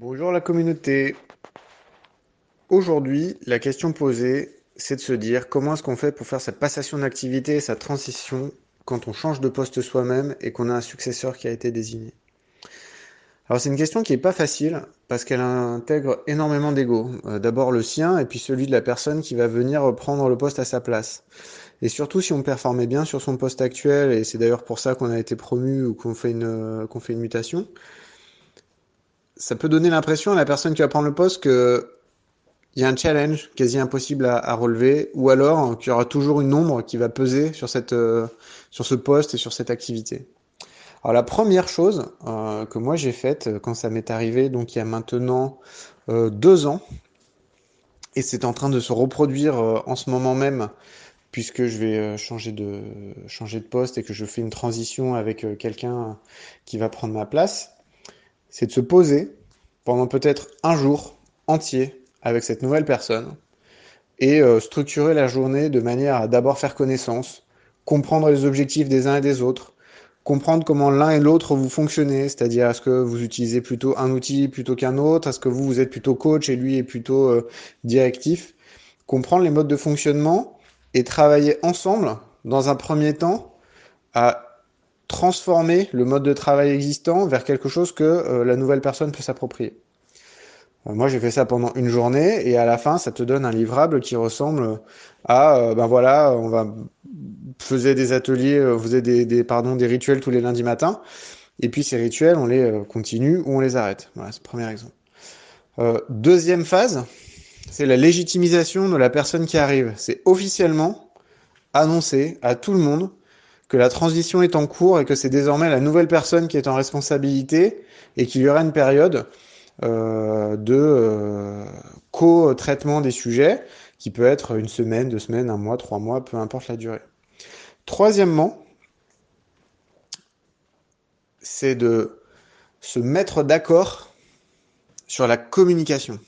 Bonjour la communauté. Aujourd'hui, la question posée, c'est de se dire comment est-ce qu'on fait pour faire cette passation d'activité et sa transition quand on change de poste soi-même et qu'on a un successeur qui a été désigné. Alors c'est une question qui n'est pas facile parce qu'elle intègre énormément d'ego. Euh, d'abord le sien et puis celui de la personne qui va venir prendre le poste à sa place. Et surtout si on performait bien sur son poste actuel, et c'est d'ailleurs pour ça qu'on a été promu ou qu'on fait une, qu'on fait une mutation, ça peut donner l'impression à la personne qui va prendre le poste que il y a un challenge quasi impossible à, relever, ou alors qu'il y aura toujours une ombre qui va peser sur cette euh, sur ce poste et sur cette activité. Alors la première chose euh, que moi j'ai faite euh, quand ça m'est arrivé, donc il y a maintenant deux ans, et c'est en train de se reproduire en ce moment même, puisque je vais changer de changer de poste et que je fais une transition avec quelqu'un qui va prendre ma place, c'est de se poser pendant peut-être un jour entier avec cette nouvelle personne et euh, structurer la journée de manière à d'abord faire connaissance, comprendre les objectifs des uns et des autres, comprendre comment l'un et l'autre vous fonctionnez, c'est-à-dire est-ce que vous utilisez plutôt un outil plutôt qu'un autre, est-ce que vous, vous êtes plutôt coach et lui est plutôt euh, directif, comprendre les modes de fonctionnement et travailler ensemble dans un premier temps à transformer le mode de travail existant vers quelque chose que euh, la nouvelle personne peut s'approprier. Euh, moi, j'ai fait ça pendant une journée et à la fin, ça te donne un livrable qui ressemble à, euh, ben voilà, on va faisait des ateliers, vous faisait des, des, pardon, des rituels tous les lundis matins. Et puis ces rituels, on les continue ou on les arrête. Voilà, c'est le premier exemple. deuxième phase, c'est la légitimisation de la personne qui arrive. C'est officiellement annoncer à tout le monde que la transition est en cours et que c'est désormais la nouvelle personne qui est en responsabilité et qu'il y aura une période euh, de euh, co-traitement des sujets qui peut être une semaine, deux semaines, un mois, trois mois, peu importe la durée. Troisièmement, c'est de se mettre d'accord sur la communication.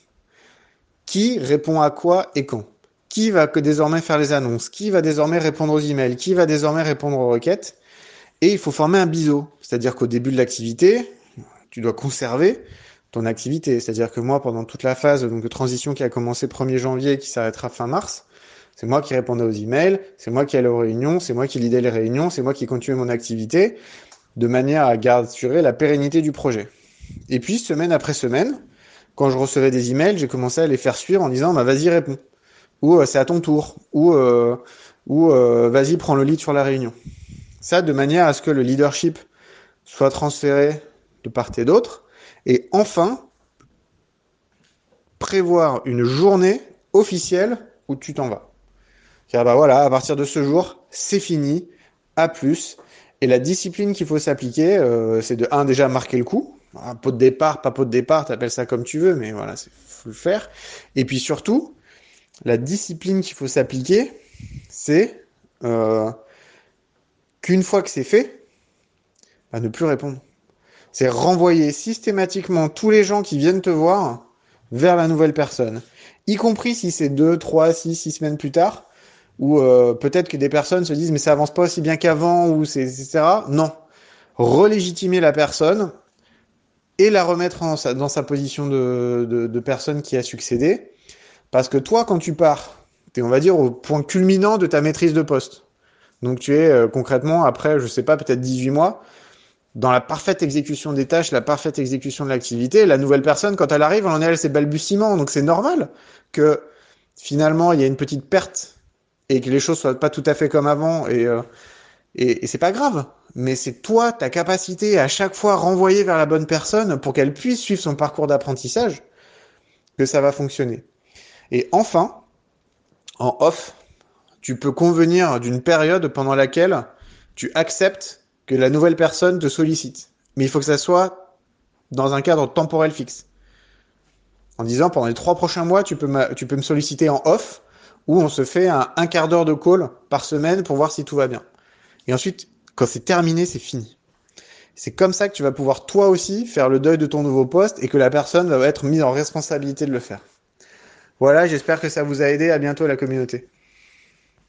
Qui répond à quoi et quand? Qui va désormais faire les annonces, qui va désormais répondre aux emails, qui va désormais répondre aux requêtes. Et il faut former un biseau. C'est-à-dire qu'au début de l'activité, tu dois conserver ton activité. C'est-à-dire que moi, pendant toute la phase de transition qui a commencé 1er janvier et qui s'arrêtera fin mars, c'est moi qui répondais aux emails, c'est moi qui allais aux réunions, c'est moi qui lidais les réunions, c'est moi qui continuais mon activité de manière à assurer la pérennité du projet. Et puis, semaine après semaine, quand je recevais des emails, j'ai commencé à les faire suivre en disant, bah, vas-y, réponds ou euh, c'est à ton tour, ou, euh, ou euh, vas-y, prends le lead sur la réunion. Ça, de manière à ce que le leadership soit transféré de part et d'autre. Et enfin, prévoir une journée officielle où tu t'en vas. Car bah voilà, à partir de ce jour, c'est fini, à plus. Et la discipline qu'il faut s'appliquer, c'est de un déjà marquer le coup. Un pot de départ, pas pot de départ, t'appelles ça comme tu veux, mais voilà, c'est faut le faire. Et puis surtout, la discipline qu'il faut s'appliquer, c'est euh, qu'une fois que c'est fait, bah, ne plus répondre. C'est renvoyer systématiquement tous les gens qui viennent te voir vers la nouvelle personne, y compris si c'est deux, trois, six, six semaines plus tard, ou euh, peut-être que des personnes se disent mais ça avance pas aussi bien qu'avant, ou c'est etc. Non, relégitimer la personne et la remettre en, dans sa position de personne qui a succédé parce que toi, quand tu pars, tu es, on va dire, au point culminant de ta maîtrise de poste. Donc tu es euh, concrètement, après, je sais pas, peut-être 18 mois, dans la parfaite exécution des tâches, la parfaite exécution de l'activité. La nouvelle personne, quand elle arrive, elle en est à ses balbutiements. Donc c'est normal que finalement, il y a une petite perte et que les choses soient pas tout à fait comme avant. Et, euh, et, et c'est pas grave. Mais c'est toi, ta capacité à chaque fois renvoyer vers la bonne personne pour qu'elle puisse suivre son parcours d'apprentissage que ça va fonctionner. Et enfin, en off, tu peux convenir d'une période pendant laquelle tu acceptes que la nouvelle personne te sollicite. Mais il faut que ça soit dans un cadre temporel fixe. En disant, pendant les trois prochains mois, tu peux, me solliciter en off, où on se fait un quart d'heure de call par semaine pour voir si tout va bien. Et ensuite, quand c'est terminé, c'est fini. C'est comme ça que tu vas pouvoir toi aussi faire le deuil de ton nouveau poste et que la personne va être mise en responsabilité de le faire. Voilà, j'espère que ça vous a aidé. À bientôt la communauté.